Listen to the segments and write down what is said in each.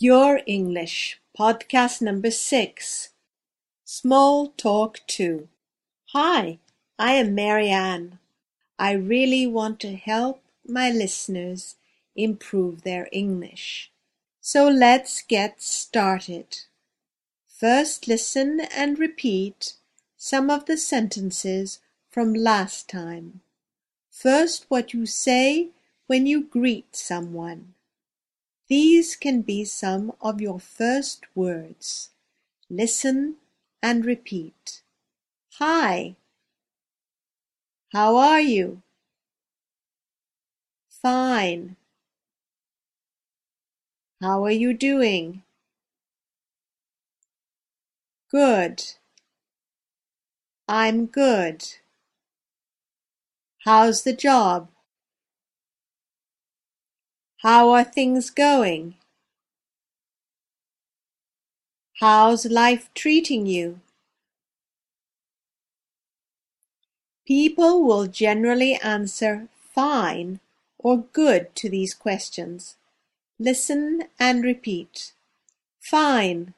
Your English, podcast number six. Small Talk 2. Hi, I am Marianne. I really want to help my listeners improve their English. So let's get started. First, listen and repeat some of the sentences from last time. First, what you say when you greet someone. These can be some of your first words. Listen and repeat. Hi. How are you? Fine. How are you doing? Good. I'm good. How's the job? How are things going? How's life treating you? People will generally answer fine or good to these questions. Listen and repeat. Fine.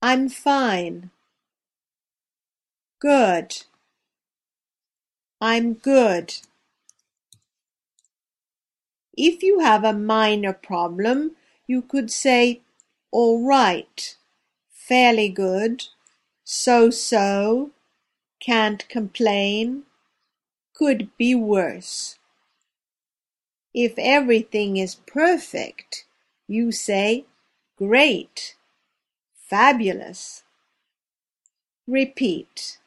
I'm fine. Good. I'm good. If you have a minor problem, you could say all right, fairly good, so-so, can't complain, could be worse. If everything is perfect, you say great, fabulous. Repeat.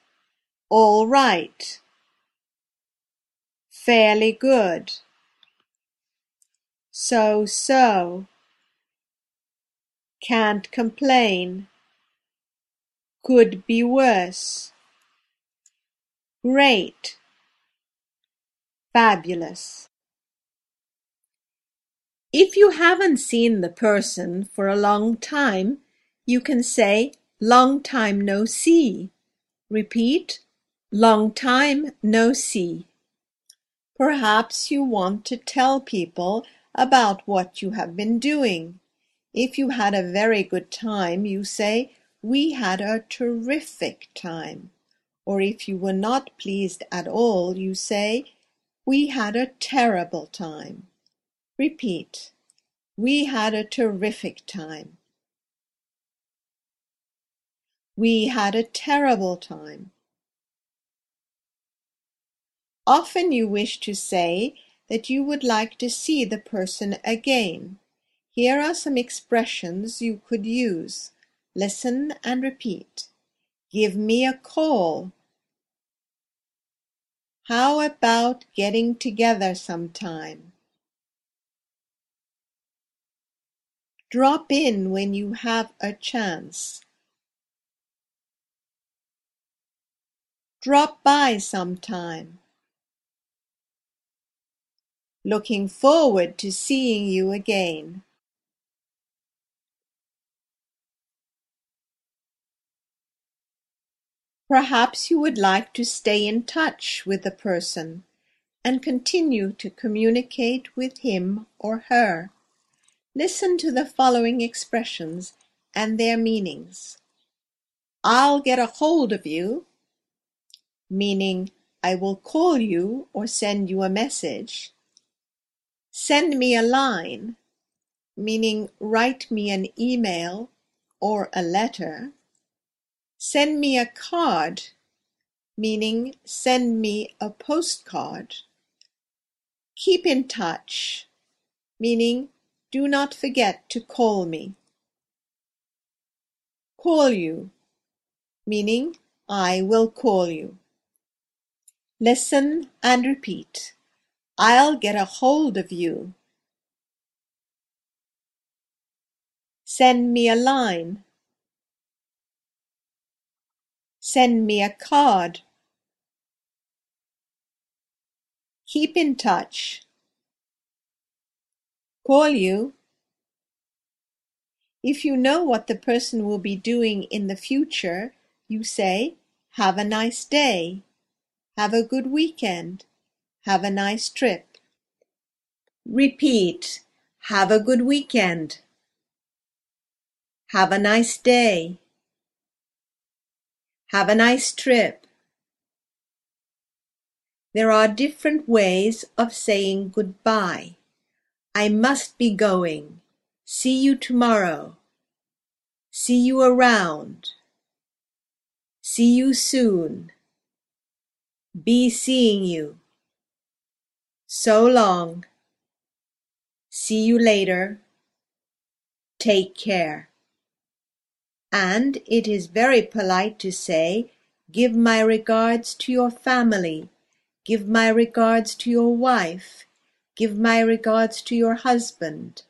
All right. Fairly good. So-so. Can't complain. Could be worse. Great. Fabulous. If you haven't seen the person for a long time, you can say long time no see. Repeat, long time no see. Perhaps you want to tell people about what you have been doing. If you had a very good time, you say, we had a terrific time. Or if you were not pleased at all, you say, we had a terrible time. Repeat, we had a terrific time. We had a terrible time. Often you wish to say that you would like to see the person again. Here are some expressions you could use. Listen and repeat. Give me a call. How about getting together sometime? Drop in when you have a chance. Drop by sometime. Looking forward to seeing you again. Perhaps you would like to stay in touch with the person and continue to communicate with him or her. Listen to the following expressions and their meanings. I'll get a hold of you, meaning I will call you or send you a message. Send me a line, meaning write me an email or a letter. Send me a card, meaning send me a postcard. Keep in touch, meaning do not forget to call me. Call you, meaning I will call you. Listen and repeat. I'll get a hold of you. Send me a line. Send me a card. Keep in touch. Call you. If you know what the person will be doing in the future, you say, have a nice day. Have a good weekend. Have a nice trip. Repeat. Have a good weekend. Have a nice day. Have a nice trip. There are different ways of saying goodbye. I must be going. See you tomorrow. See you around. See you soon. Be seeing you. So long. See you later. Take care. And it is very polite to say, Give my regards to your family. Give my regards to your wife. Give my regards to your husband.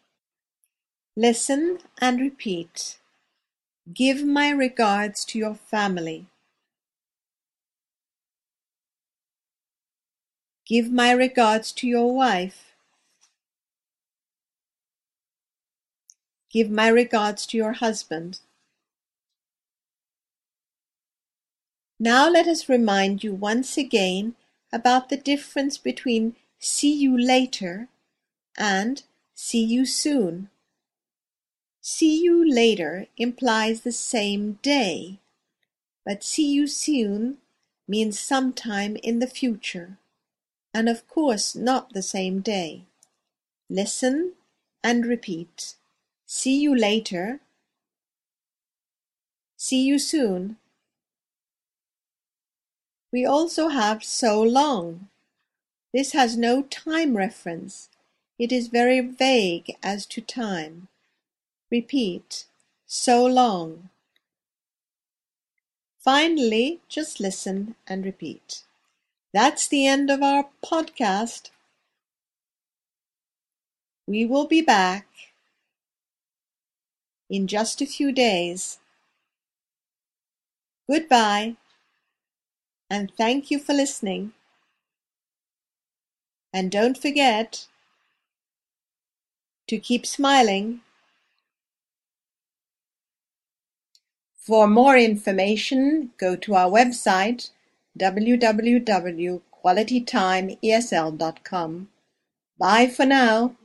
Listen and repeat. Give my regards to your family. Give my regards to your wife. Give my regards to your husband. Now let us remind you once again about the difference between see you later and see you soon. See you later implies the same day, but see you soon means sometime in the future, and of course not the same day. Listen and repeat. See you later. See you soon. We also have so long. This has no time reference. It is very vague as to time. Repeat, so long. Finally, just listen and repeat. That's the end of our podcast. We will be back in just a few days. Goodbye and thank you for listening. And don't forget to keep smiling. For more information, go to our website www.qualitytimeesl.com. Bye for now.